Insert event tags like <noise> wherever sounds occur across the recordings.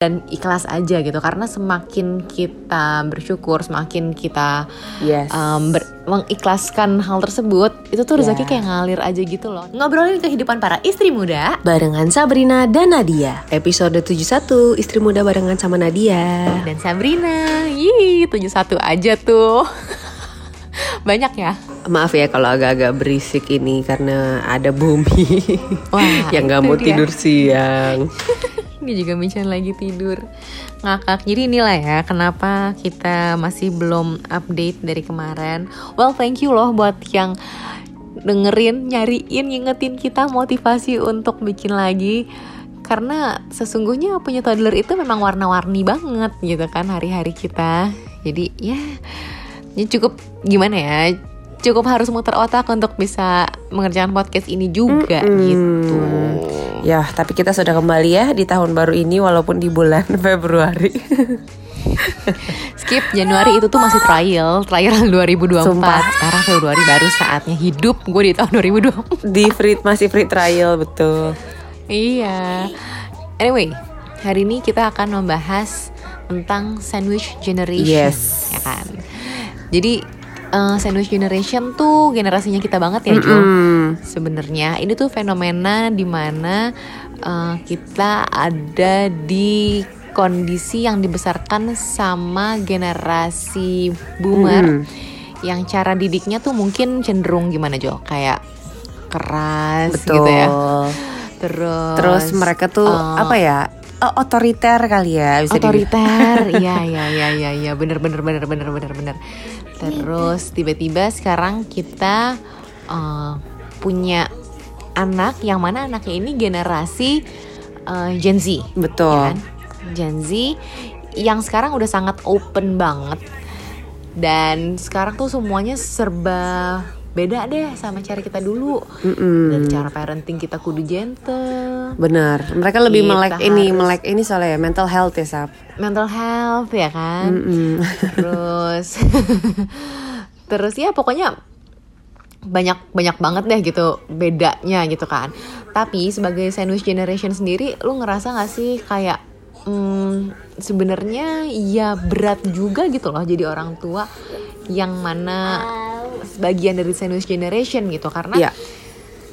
dan ikhlas aja gitu karena semakin kita bersyukur semakin kita Yes. um, ber- mengikhlaskan hal tersebut itu tuh rezeki Ya. kayak ngalir aja gitu loh ngobrolin kehidupan para istri muda Barengan Sabrina dan Nadia. Episode 71, istri muda barengan sama Nadia. dan Sabrina Yih 71 aja tuh <laughs> banyak ya Maaf ya kalau agak-agak berisik ini karena ada bumi Wah, <laughs> yang nggak mau dia. tidur siang. <laughs> Ini juga Michan lagi tidur ngakak. Jadi inilah ya kenapa kita masih belum update dari kemarin. Well, thank you loh buat yang dengerin, nyariin, ngingetin kita motivasi untuk bikin lagi. Karena sesungguhnya punya toddler itu memang warna-warni banget gitu kan hari-hari kita. Jadi ya, ini cukup gimana ya? Cukup harus muter otak untuk bisa mengerjakan podcast ini juga Mm-mm. gitu. Ya, tapi kita sudah kembali ya di tahun baru ini walaupun di bulan <laughs> Februari. Skip Januari itu tuh masih trial, trial <laughs> 2024. Sumpah. Sekarang Februari baru saatnya hidup gue di tahun 2024. di free masih free trial betul. iya. Anyway, hari ini kita akan membahas tentang sandwich generation, Yes. ya kan? Jadi eh, sandwich generation tuh generasinya kita banget ya, Jo. Mm-mm. Sebenarnya ini tuh fenomena di mana uh, kita ada di kondisi yang dibesarkan sama generasi boomer Mm. yang cara didiknya tuh mungkin cenderung gimana Jo kayak keras Betul. gitu ya terus Terus mereka tuh uh, apa ya? Otoriter kali ya bisa otoriter <laughs> iya iya iya iya iya bener bener bener bener bener bener terus tiba-tiba sekarang kita uh, punya anak yang mana anaknya ini generasi uh, Gen Z Betul. ya kan? Gen Z yang sekarang udah sangat open banget dan sekarang tuh semuanya serba beda deh sama cara kita dulu Mm-mm. dari cara parenting kita kudu gentle Benar. Mereka lebih Kita melek ini, harus- melek ini soalnya ya mental health ya, Sap. mental health ya kan Mm-mm. terus <laughs> terus ya pokoknya banyak banyak banget deh gitu bedanya gitu kan tapi sebagai sandwich generation sendiri lu ngerasa gak sih kayak hmm, sebenarnya ya berat juga gitu loh jadi orang tua yang mana sebagian dari sandwich generation gitu karena Iya.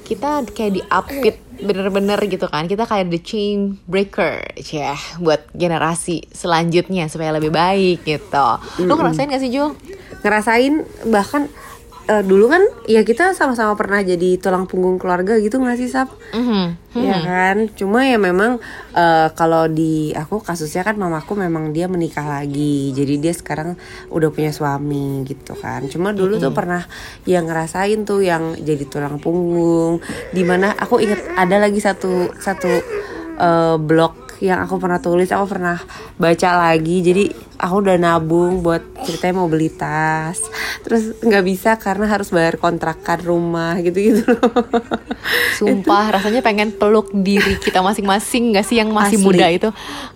kita kayak diapit bener-bener gitu kan kita kayak the chain breaker ya buat generasi selanjutnya supaya lebih baik gitu lu ngerasain gak sih Jo? Ngerasain bahkan eh, dulu kan ya kita sama-sama pernah jadi tulang punggung keluarga gitu nggak sih, Sap? Ya kan, cuma ya memang eh, kalau di aku kasusnya kan mamaku memang dia menikah lagi, jadi dia sekarang udah punya suami gitu kan. Cuma dulu tuh pernah yang ngerasain tuh yang jadi tulang punggung, di mana aku inget ada lagi satu satu eh, blog yang aku pernah tulis, aku pernah baca lagi, jadi aku udah nabung buat ceritanya mau beli tas, terus nggak bisa karena harus bayar kontrakan rumah gitu-gitu loh. Sumpah rasanya pengen peluk diri kita masing-masing gak sih yang masih Asli. muda itu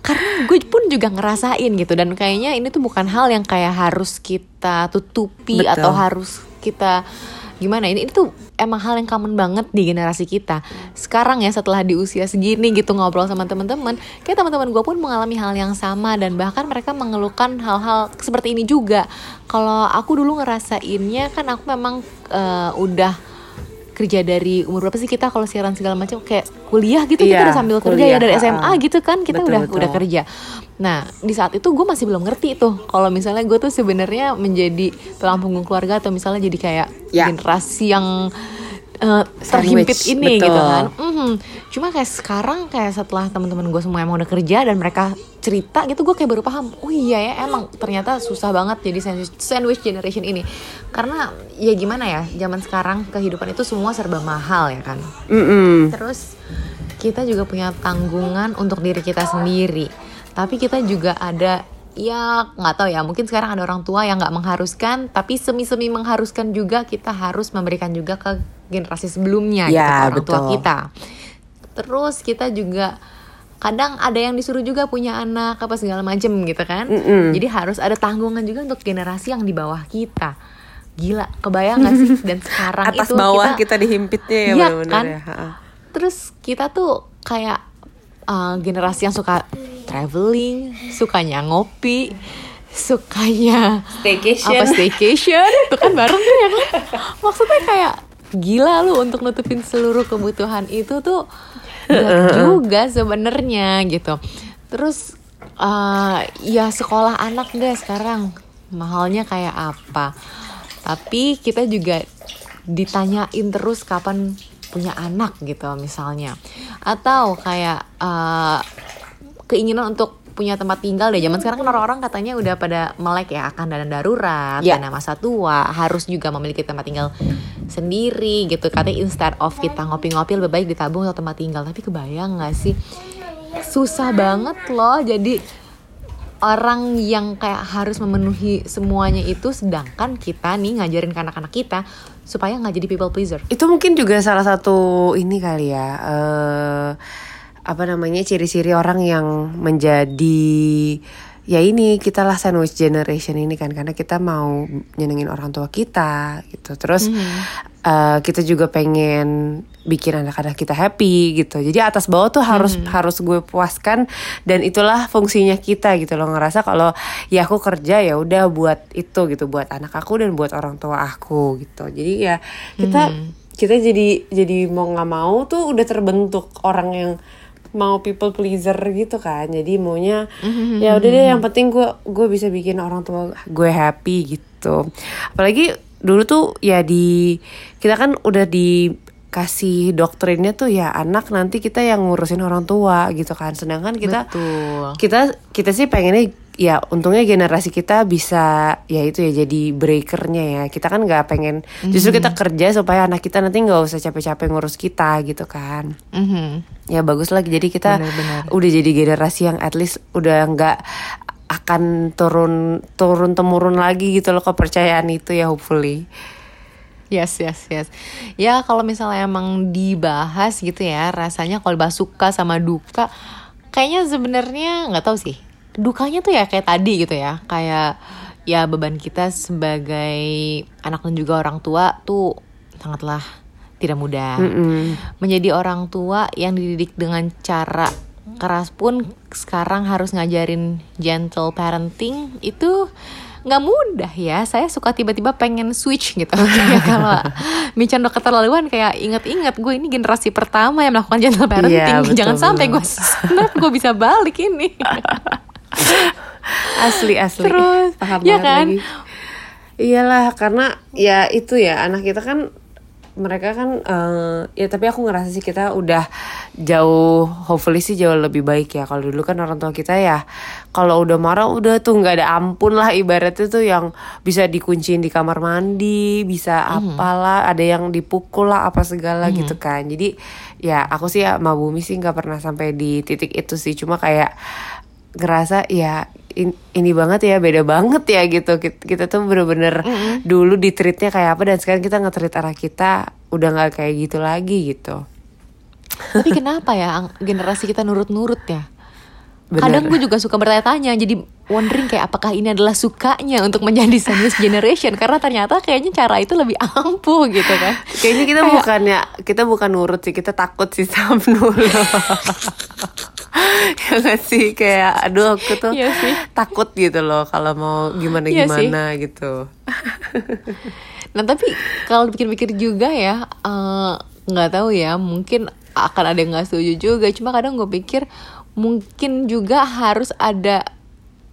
Karena gue pun juga ngerasain gitu Dan kayaknya ini tuh bukan hal yang kayak harus kita tutupi Betul. Atau harus kita gimana ini, tuh emang hal yang common banget di generasi kita. Sekarang ya setelah di usia segini gitu ngobrol sama teman-teman Kayak teman-teman gue pun mengalami hal yang sama Dan bahkan mereka mengeluhkan hal-hal seperti ini juga. Kalau aku dulu ngerasainnya kan aku memang eh, udah kerja dari umur berapa sih kita kalau siaran segala macam kayak kuliah gitu kita Iya, udah sambil kerja kuliah, ya dari ha-ha. SMA gitu kan kita Betul, udah betul. udah kerja. Nah di saat itu gue masih belum ngerti tuh kalau misalnya gue tuh sebenarnya menjadi tulang punggung keluarga atau misalnya jadi kayak Ya. generasi yang eh, terhimpit Sandwich, ini betul. gitu kan. Mhm. Cuma kayak sekarang kayak setelah teman-teman gue semua emang udah kerja dan mereka cerita gitu gue kayak baru paham. Oh iya ya emang ternyata susah banget jadi sandwich, sandwich generation ini. Karena ya gimana ya zaman sekarang kehidupan itu semua serba mahal ya kan. Mm-mm. Terus kita juga punya tanggungan untuk diri kita sendiri. Tapi kita juga ada ya nggak tahu ya mungkin sekarang ada orang tua yang nggak mengharuskan tapi semi-semi mengharuskan juga kita harus memberikan juga ke generasi sebelumnya gitu Ya, ke orang tua betul. kita. Terus kita juga kadang ada yang disuruh juga punya anak apa segala macem gitu kan. Mm-mm. Jadi harus ada tanggungan juga untuk generasi yang di bawah kita. Gila, kebayang gak sih? <laughs> Dan sekarang atas itu bawah kita kita, dihimpitnya ya Iya benar-benar kan? ya. Terus kita tuh kayak uh, generasi yang suka traveling, sukanya ngopi, sukanya Staycation. apa staycation itu kan bareng tuh ya kan maksudnya kayak gila lu untuk nutupin seluruh kebutuhan itu tuh <laughs> juga sebenarnya gitu. Terus uh, ya sekolah anak deh sekarang mahalnya kayak apa? Tapi kita juga ditanyain terus kapan punya anak gitu misalnya. Atau kayak uh, keinginan untuk punya tempat tinggal deh. Zaman sekarang kan orang-orang katanya udah pada melek ya akan dana darurat Ya. dana masa tua harus juga memiliki tempat tinggal sendiri gitu. Katanya instead of kita ngopi-ngopi lebih baik ditabung atau tempat tinggal. Tapi kebayang nggak sih? Susah banget loh. Jadi orang yang kayak harus memenuhi semuanya itu sedangkan kita nih ngajarin ke anak-anak kita supaya nggak jadi people pleaser. Itu mungkin juga salah satu ini kali ya eh apa namanya ciri-ciri orang yang menjadi ya ini kita lah sandwich generation ini kan. Karena kita mau nyenengin orang tua kita gitu. Terus eh, kita juga pengen bikin anak-anak kita happy gitu. Jadi atas bawah tuh harus harus gue puaskan. Dan itulah fungsinya kita gitu loh. Ngerasa kalau ya aku kerja ya udah buat itu gitu. Buat anak aku dan buat orang tua aku gitu. Jadi ya kita kita jadi jadi mau nggak mau tuh udah terbentuk orang yang mau people pleaser gitu kan. Jadi maunya ya udah deh yang penting gue gue bisa bikin orang tua gue happy gitu. Apalagi dulu tuh ya di kita kan udah dikasih doktrinnya tuh ya anak nanti kita yang ngurusin orang tua gitu kan. Sedangkan kita betul. kita kita sih pengennya ya untungnya generasi kita bisa ya itu ya jadi breakernya ya kita kan nggak pengen justru kita kerja supaya anak kita nanti nggak usah capek-capek ngurus kita gitu kan Mhm. ya bagus lagi jadi kita Benar-benar. udah jadi generasi yang at least udah nggak akan turun turun temurun lagi gitu loh kepercayaan itu ya hopefully Yes, yes, yes. Ya kalau misalnya emang dibahas gitu ya, rasanya kalau bahas suka sama duka, kayaknya sebenarnya nggak tahu sih. Dukanya tuh ya kayak tadi gitu ya, kayak ya beban kita sebagai anak dan juga orang tua tuh sangatlah tidak mudah. Mm-mm. Menjadi orang tua yang dididik dengan cara keras pun sekarang harus ngajarin gentle parenting itu nggak mudah ya. Saya suka tiba-tiba pengen switch gitu. Kayak <laughs> kalau Mican udah keterlaluan kayak inget-inget gue ini generasi pertama yang melakukan gentle parenting. Iya, betul, jangan sampai gue <laughs> gue bisa balik ini <laughs> <laughs> asli asli. Terus, paham ya kan? lagi. Iyalah karena ya itu ya anak kita kan mereka kan eh, ya tapi aku ngerasa sih kita udah jauh hopefully sih jauh lebih baik ya. Kalau dulu kan orang tua kita ya kalau udah marah udah tuh nggak ada ampun lah ibaratnya tuh yang bisa dikunciin di kamar mandi bisa apalah ada yang dipukul lah apa segala gitu kan. Jadi ya aku sih ya sama Bumi sih nggak pernah sampai di titik itu sih. Cuma kayak ngerasa ya in- ini banget ya beda banget ya gitu. Kita, kita tuh bener-bener dulu di treatnya kayak apa dan sekarang kita nge-treat anak kita udah nggak kayak gitu lagi gitu. Tapi kenapa ya generasi kita nurut-nurut ya? Bener. kadang gue juga suka bertanya-tanya jadi wondering kayak apakah ini adalah sukanya untuk menjadi sandwich generation? Karena ternyata kayaknya cara itu lebih ampuh gitu kan? Kayaknya kita bukannya kita bukan nurut sih kita takut sih <laughs> sama dulu <laughs> ya nggak sih kayak aduh aku tuh Iya sih. takut gitu loh kalau mau gimana gimana gitu <laughs> Nah tapi kalau dipikir-pikir juga ya eh, nggak tahu ya mungkin akan ada yang nggak setuju juga. Cuma kadang gue pikir mungkin juga harus ada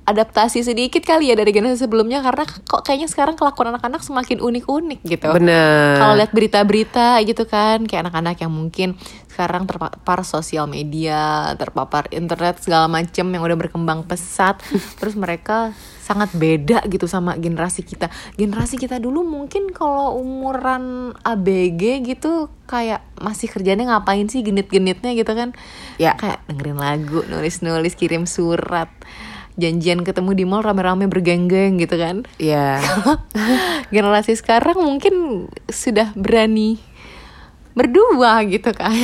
adaptasi sedikit kali ya dari generasi sebelumnya karena kok kayaknya sekarang kelakuan anak-anak semakin unik-unik gitu. bener Kalau lihat berita-berita gitu kan, kayak anak-anak yang mungkin sekarang terpapar sosial media, terpapar internet segala macem yang udah berkembang pesat, <laughs> terus mereka sangat beda gitu sama generasi kita. Generasi kita dulu mungkin kalau umuran ABG gitu kayak masih kerjanya ngapain sih genit-genitnya gitu kan? Ya. Kayak dengerin lagu, nulis-nulis, kirim surat, janjian ketemu di mall rame-rame bergeng-geng gitu kan? ya <laughs> generasi sekarang mungkin sudah berani berdua gitu kan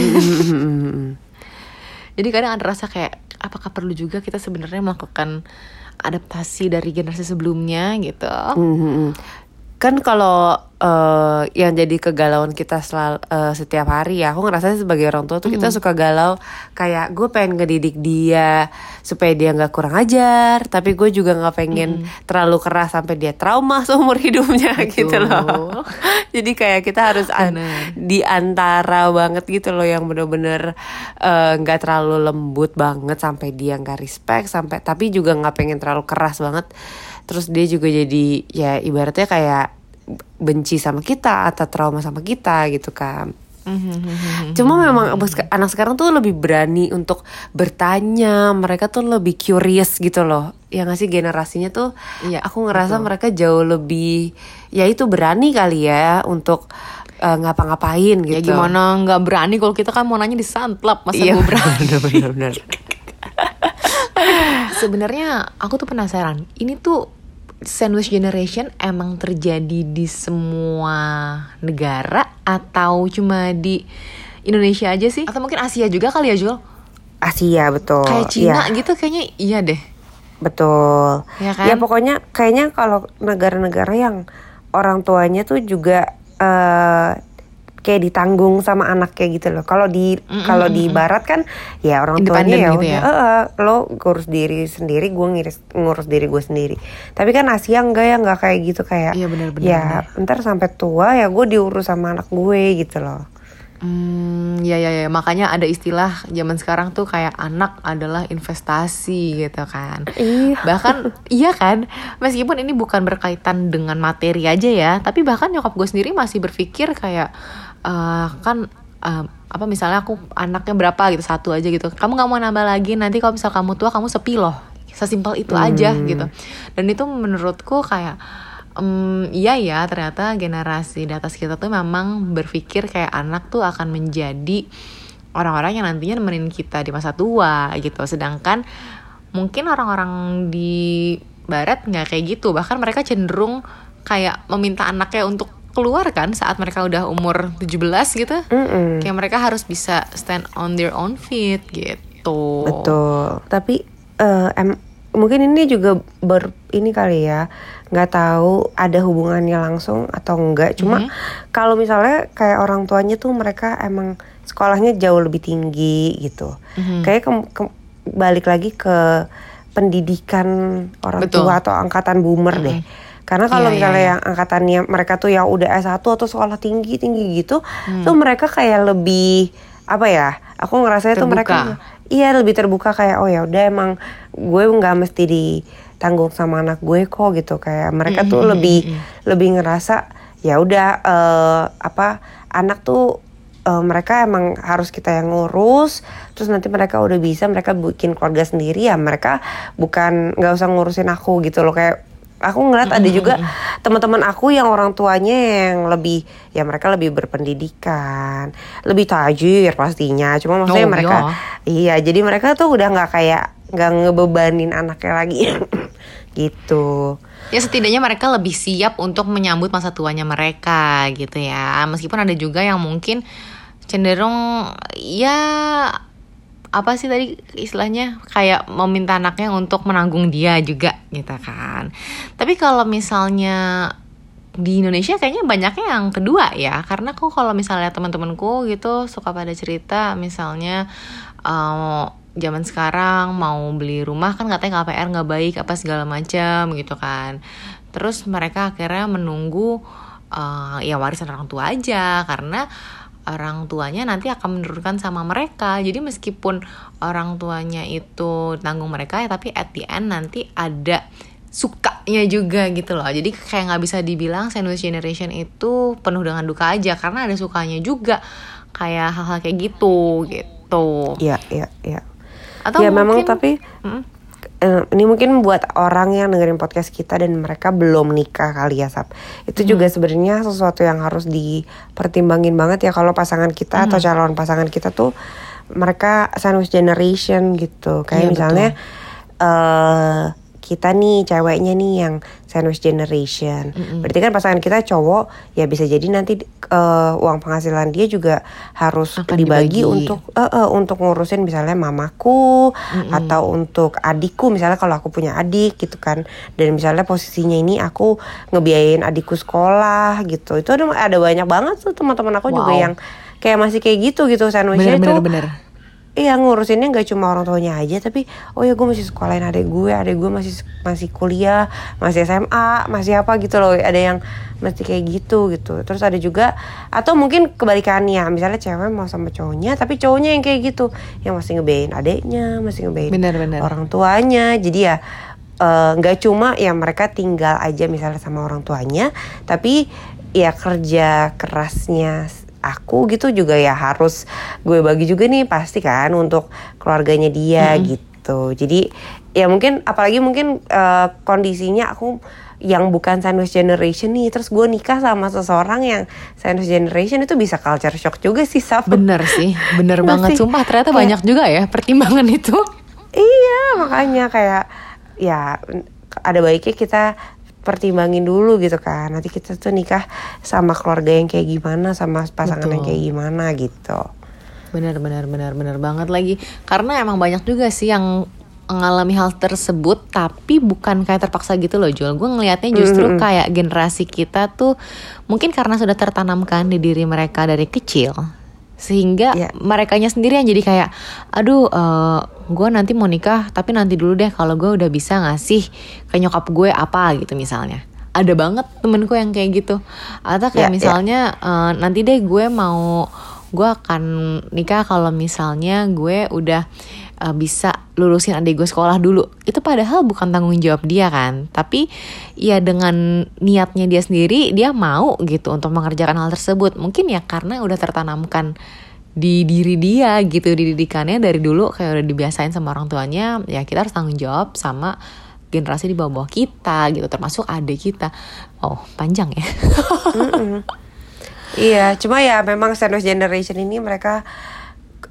jadi kadang ada rasa kayak apakah perlu juga kita sebenarnya melakukan adaptasi dari generasi sebelumnya gitu Mhm. Kan kalau uh, yang jadi kegalauan kita selalu uh, setiap hari ya aku ngerasa sebagai orang tua tuh kita Hmm. suka galau kayak gue pengen ngedidik dia supaya dia nggak kurang ajar tapi gue juga nggak pengen terlalu keras sampai dia trauma <laughs> seumur hidupnya gitu loh <laughs> jadi kayak kita harus an- Bener. di antara banget gitu loh yang bener-bener eh, nggak terlalu lembut banget sampai dia nggak respect sampai tapi juga nggak pengen terlalu keras banget terus dia juga jadi ya ibaratnya kayak benci sama kita atau trauma sama kita gitu kan. Cuma memang anak sekarang tuh lebih berani untuk bertanya, mereka tuh lebih curious gitu loh. Ya nggak sih generasinya tuh, Iya, aku ngerasa mereka jauh lebih, ya itu berani kali ya untuk eh, ngapa-ngapain gitu. Ya gimana nggak berani kalau kita kan mau nanya di santlap masa Iya gue berani. <laughs> bener-bener. <laughs> Sebenarnya aku tuh penasaran. Ini tuh sandwich generation emang terjadi di semua negara atau cuma di Indonesia aja sih? Atau mungkin Asia juga kali ya Jul? Asia betul. Kayak Cina Iya, gitu kayaknya iya deh. betul. Ya kan? Ya pokoknya kayaknya kalau negara-negara yang orang tuanya tuh juga eh kayak ditanggung sama anaknya gitu loh. Kalau di kalau di barat kan ya orang tuanya ya gitu ya? "Eh, eh, lo ngurus diri sendiri, gue ngurus ngurus diri gue sendiri. Tapi kan Asia enggak ya enggak kayak gitu kayak Iya, benar-benar, ya ntar sampai tua ya gue diurus sama anak gue gitu loh. Hmm, ya ya ya makanya ada istilah zaman sekarang tuh kayak anak adalah investasi gitu kan. Iya. Bahkan <laughs> iya kan, meskipun ini bukan berkaitan dengan materi aja ya, tapi bahkan nyokap gue sendiri masih berpikir kayak eh, kan eh, apa misalnya aku anaknya berapa gitu satu aja gitu. Kamu nggak mau nambah lagi nanti kalau misal kamu tua kamu sepi loh. Sesimpel itu aja gitu. Dan itu menurutku kayak Em, iya ya ternyata generasi di atas kita tuh memang berpikir kayak anak tuh akan menjadi orang-orang yang nantinya nemenin kita di masa tua gitu sedangkan mungkin orang-orang di barat nggak kayak gitu bahkan mereka cenderung kayak meminta anaknya untuk keluar kan saat mereka udah umur 17 gitu Mm-mm. kayak mereka harus bisa stand on their own feet gitu Betul. Tapi eh, em, mungkin ini juga ber ini kali ya nggak tahu ada hubungannya langsung atau enggak. Cuma kalau misalnya kayak orang tuanya tuh mereka emang sekolahnya jauh lebih tinggi gitu. Mhm. Kayak ke- ke- balik lagi ke pendidikan orang Betul. tua atau angkatan boomer deh. Karena kalau Iya, iya, misalnya iya. yang angkatannya mereka tuh yang udah S1 atau sekolah tinggi tinggi gitu, Hmm. tuh mereka kayak lebih apa ya? Aku ngerasa itu mereka iya lebih terbuka kayak oh ya udah emang gue nggak mesti ditanggung sama anak gue kok gitu kayak mereka tuh lebih lebih ngerasa ya udah eh, apa anak tuh eh, mereka emang harus kita yang ngurus terus nanti mereka udah bisa mereka bikin keluarga sendiri ya mereka bukan nggak usah ngurusin aku gitu loh kayak aku ngeliat ada juga teman-teman aku yang orang tuanya yang lebih ya mereka lebih berpendidikan lebih tajir pastinya. Cuma maksudnya Oh, mereka iya jadi mereka tuh udah nggak kayak nggak ngebebanin anaknya lagi. <laughs> Gitu. Ya setidaknya mereka lebih siap untuk menyambut masa tuanya mereka gitu ya. Meskipun ada juga yang mungkin cenderung ya apa sih tadi istilahnya? Kayak meminta anaknya untuk menanggung dia juga gitu kan. Tapi kalau misalnya di Indonesia kayaknya banyaknya yang kedua ya. Karena kok kalau misalnya teman-temanku gitu suka pada cerita misalnya eh, zaman sekarang mau beli rumah kan katanya KPR nggak baik apa segala macam gitu kan. Terus mereka akhirnya menunggu eh, ya warisan orang tua aja. Karena orang tuanya nanti akan menurunkan sama mereka jadi meskipun orang tuanya itu tanggung mereka ya tapi at the end nanti ada sukanya juga gitu loh jadi kayak nggak bisa dibilang sandwich generation itu penuh dengan duka aja karena ada sukanya juga kayak hal-hal kayak gitu gitu Iya, iya, iya. atau ya memang mungkin- tapi Mm. Eh, ini mungkin buat orang yang dengerin podcast kita dan mereka belum nikah kali ya Sap. Itu juga sebenarnya sesuatu yang harus dipertimbangin banget ya kalau pasangan kita atau calon pasangan kita tuh mereka sandwich generation gitu. Kayak Iya, misalnya eh kita nih ceweknya nih yang sandwich generation. Berarti kan pasangan kita cowok ya bisa jadi nanti uh, uang penghasilan dia juga harus Akan dibagi, dibagi. untuk uh, uh, untuk ngurusin misalnya mamaku atau untuk adikku misalnya kalau aku punya adik gitu kan. Dan misalnya posisinya ini aku ngebiayain adikku sekolah gitu. Itu ada ada banyak banget tuh teman-teman aku juga Wow. yang kayak masih kayak gitu gitu sandwichnya bener itu bener bener Iya ngurusinnya nggak cuma orang tuanya aja tapi oh ya gue masih sekolahin adek gue, adek gue masih masih kuliah, masih SMA, masih apa gitu loh. Ada yang mesti kayak gitu gitu. Terus ada juga atau mungkin kebalikannya, misalnya cewek mau sama cowoknya tapi cowoknya yang kayak gitu, yang masih ngebein adeknya, masih ngebein Bener, bener. orang tuanya. Jadi ya eh, nggak cuma ya mereka tinggal aja misalnya sama orang tuanya, tapi ya kerja kerasnya aku gitu juga ya harus gue bagi juga nih pasti kan untuk keluarganya dia gitu. Jadi ya mungkin apalagi mungkin eh, kondisinya aku yang bukan sandwich generation nih terus gue nikah sama seseorang yang sandwich generation itu bisa culture shock juga sih Saf. bener sih bener <laughs> banget sumpah ternyata kayak- banyak juga ya pertimbangan itu Iya, makanya kayak ya ada baiknya kita pertimbangin dulu gitu kan. Nanti kita tuh nikah sama keluarga yang kayak gimana, sama pasangan yang Betul. kayak gimana gitu. bener bener bener bener banget lagi karena emang banyak juga sih yang mengalami hal tersebut tapi bukan kayak terpaksa gitu loh Jul gue ngelihatnya justru kayak generasi kita tuh mungkin karena sudah tertanamkan di diri mereka dari kecil sehingga Iya. merekanya sendiri yang jadi kayak aduh gue nanti mau nikah tapi nanti dulu deh kalau gue udah bisa ngasih ke nyokap gue apa gitu misalnya ada banget temenku yang kayak gitu atau kayak Iya, iya. misalnya eh, nanti deh gue mau gue akan nikah kalau misalnya gue udah eh, bisa lulusin adik gue sekolah dulu. Itu padahal bukan tanggung jawab dia kan. Tapi ya dengan niatnya dia sendiri dia mau gitu untuk mengerjakan hal tersebut. Mungkin ya karena udah tertanamkan di diri dia gitu di didikannya dari dulu kayak udah dibiasain sama orang tuanya ya kita harus tanggung jawab sama generasi di bawah-bawah kita gitu termasuk adik kita. Oh panjang ya. Iya, cuma ya memang sandwich generation ini mereka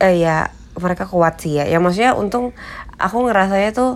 eh, ya mereka kuat sih ya. Ya maksudnya untung aku ngerasanya tuh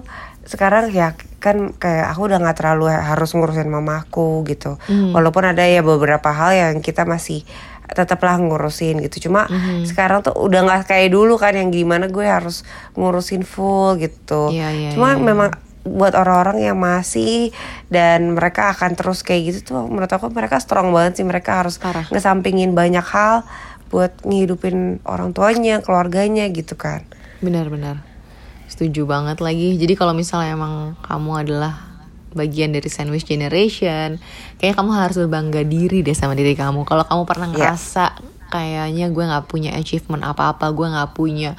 sekarang ya kan kayak aku udah nggak terlalu harus ngurusin mamaku gitu. Walaupun ada ya beberapa hal yang kita masih tetaplah ngurusin gitu. Cuma sekarang tuh udah nggak kayak dulu kan yang gimana gue harus ngurusin full gitu. Iya, iya, Cuma iya. memang buat orang-orang yang masih dan mereka akan terus kayak gitu tuh menurut aku mereka strong banget sih mereka harus Parah. ngesampingin banyak hal buat ngehidupin orang tuanya, keluarganya gitu kan. Benar-benar setuju banget lagi. Jadi kalau misalnya emang kamu adalah bagian dari sandwich generation, kayaknya kamu harus berbangga diri deh sama diri kamu. Kalau kamu pernah Iya. ngerasa kayaknya gue nggak punya achievement apa-apa, gue nggak punya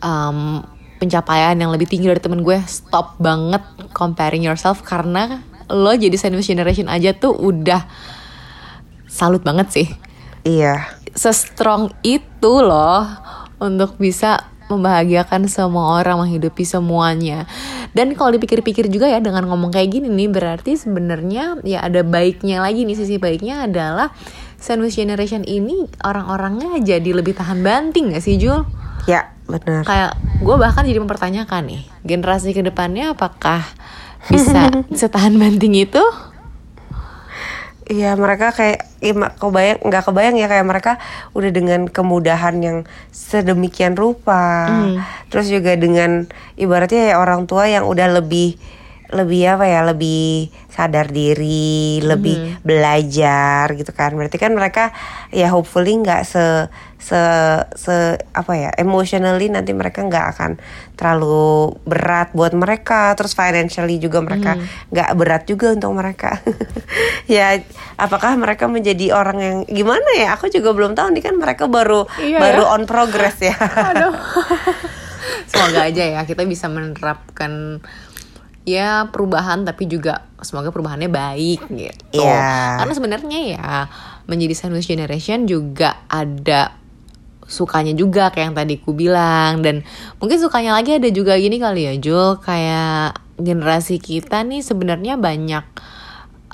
um, pencapaian yang lebih tinggi dari temen gue, stop banget comparing yourself karena lo jadi sandwich generation aja tuh udah salut banget sih Iya. Se-strong itu loh untuk bisa membahagiakan semua orang menghidupi semuanya. Dan kalau dipikir-pikir juga ya dengan ngomong kayak gini nih berarti sebenarnya ya ada baiknya lagi nih sisi baiknya adalah sandwich generation ini orang-orangnya jadi lebih tahan banting gak sih Jul? Ya, benar. Kayak gue bahkan jadi mempertanyakan nih generasi ke depannya apakah bisa <laughs> setahan banting itu? Iya, mereka kayak ma- kebayang nggak kebayang ya kayak mereka udah dengan kemudahan yang sedemikian rupa. Terus juga dengan ibaratnya ya orang tua yang udah lebih lebih apa ya, lebih sadar diri, lebih belajar gitu kan. Berarti kan mereka ya hopefully nggak se se se apa ya, emotionally nanti mereka nggak akan terlalu berat buat mereka. Terus financially juga mereka nggak berat juga untuk mereka. <laughs> ya, apakah mereka menjadi orang yang gimana ya? Aku juga belum tahu nih kan mereka baru Iya baru ya. on progress ya. <laughs> Aduh. <laughs> semoga aja ya kita bisa menerapkan ya perubahan tapi juga semoga perubahannya baik gitu. Iya. Karena sebenarnya ya menjadi sandwich generation juga ada sukanya juga kayak yang tadi ku bilang dan mungkin sukanya lagi ada juga gini kali ya Jul kayak generasi kita nih sebenarnya banyak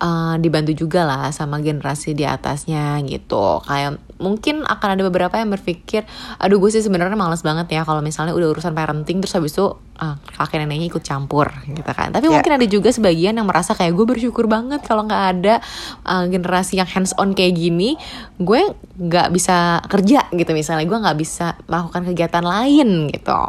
uh, dibantu juga lah sama generasi di atasnya gitu kayak mungkin akan ada beberapa yang berpikir aduh gue sih sebenarnya males banget ya kalau misalnya udah urusan parenting terus habis itu ah, kakek neneknya ikut campur gitu kan. Tapi Ya. mungkin ada juga sebagian yang merasa kayak gue bersyukur banget kalau nggak ada uh, generasi yang hands on kayak gini gue nggak bisa kerja gitu misalnya. Gue nggak bisa melakukan kegiatan lain gitu.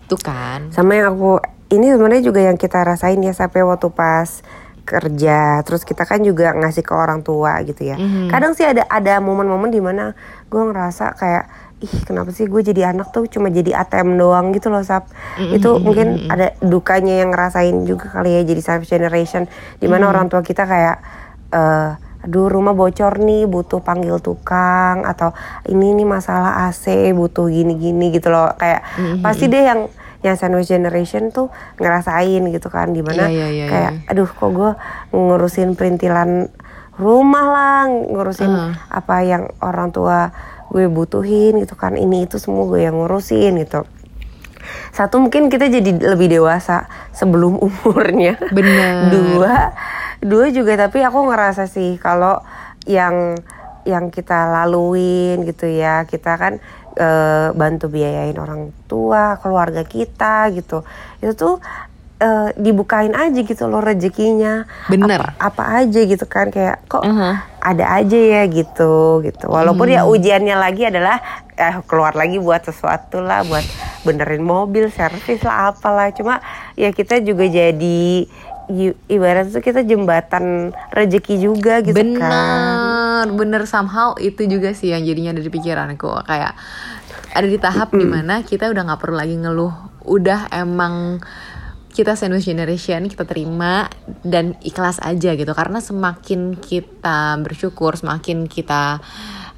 Gitu kan. Sama yang aku ini sebenarnya juga yang kita rasain ya sampai waktu pas kerja terus kita kan juga ngasih ke orang tua gitu ya Mhm. kadang sih ada ada momen-momen di mana gue ngerasa kayak ih kenapa sih gue jadi anak tuh cuma jadi ATM doang gitu loh sap Mhm, itu mhm, mungkin mhm. ada dukanya yang ngerasain juga kali ya jadi self generation di mana Mhm. orang tua kita kayak eh aduh rumah bocor nih butuh panggil tukang atau ini nih masalah AC butuh gini-gini gitu loh kayak Mhm, pasti deh yang yang sandwich generation tuh ngerasain gitu kan di mana Iya, iya, iya, kayak iya. aduh kok gue ngurusin perintilan rumah lah ngurusin Uh. apa yang orang tua gue butuhin gitu kan. Ini itu semua gue yang ngurusin gitu. Satu mungkin kita jadi lebih dewasa sebelum <laughs> umurnya. Bener. Dua dua juga tapi aku ngerasa sih kalau yang yang kita laluin gitu ya. Kita kan eh, bantu biayain orang tua keluarga kita gitu. Itu tuh eh, dibukain aja gitu loh rezekinya. Bener. apa, apa aja gitu kan kayak kok Uh-huh. ada aja ya gitu gitu. Walaupun ya ujiannya lagi adalah eh, keluar lagi buat sesuatu lah buat benerin mobil servis lah apalah. Cuma ya kita juga jadi ibarat tuh kita jembatan rezeki juga gitu kan bener somehow itu juga sih yang jadinya ada di pikiranku. Kayak ada di tahap di mana kita udah nggak perlu lagi ngeluh. Udah emang kita sandwich generation kita terima dan ikhlas aja gitu. Karena semakin kita bersyukur semakin kita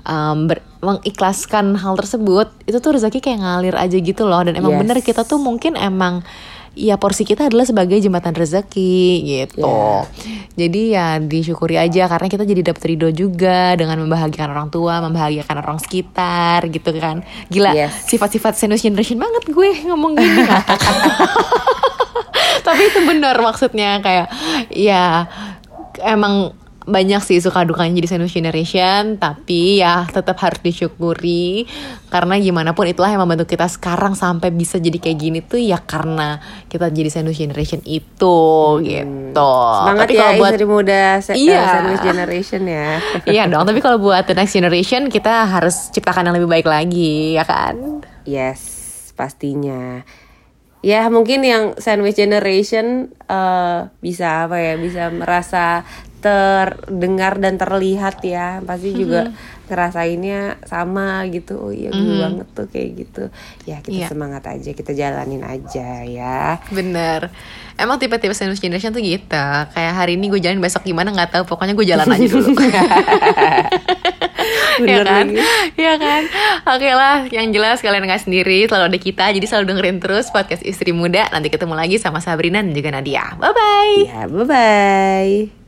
um, ber- mengikhlaskan hal tersebut itu tuh rezeki kayak ngalir aja gitu loh. Dan emang Yes. bener kita tuh mungkin emang ya porsi kita adalah sebagai jembatan rezeki gitu Yeah. jadi ya disyukuri aja karena kita jadi dapet ridho juga dengan membahagiakan orang tua, membahagiakan orang sekitar gitu kan. Gila, Yes. sifat-sifat sandwich generation banget gue ngomong gini. <laughs> Tapi itu bener maksudnya kayak ya emang banyak sih suka dukanya jadi sandwich generation tapi ya tetap harus disyukuri. Karena gimana pun itulah yang membantu kita sekarang sampai bisa jadi kayak gini tuh ya karena kita jadi sandwich generation itu gitu. Semangat tapi ya kalau buat istri muda Iya. eh, sandwich generation ya. <laughs> Iya dong tapi kalau buat the next generation kita harus ciptakan yang lebih baik lagi ya kan? Yes, pastinya. Ya mungkin yang sandwich generation eh, bisa apa ya, bisa merasa terdengar dan terlihat ya. Pasti juga ngerasainnya sama gitu. Oh iya gue banget tuh kayak gitu. Ya kita Iya. semangat aja, kita jalanin aja ya. Bener Emang tipe-tipe sandwich generation tuh gitu Kayak hari ini gue jalan besok gimana nggak tahu Pokoknya gue jalan aja dulu <laughs> Ya kan? lagi. Ya kan? Oke lah, yang jelas kalian nggak sendiri, selalu ada kita. Jadi selalu dengerin terus podcast Istri Muda. Nanti ketemu lagi sama Sabrina dan juga Nadia. Bye bye. Ya, bye bye.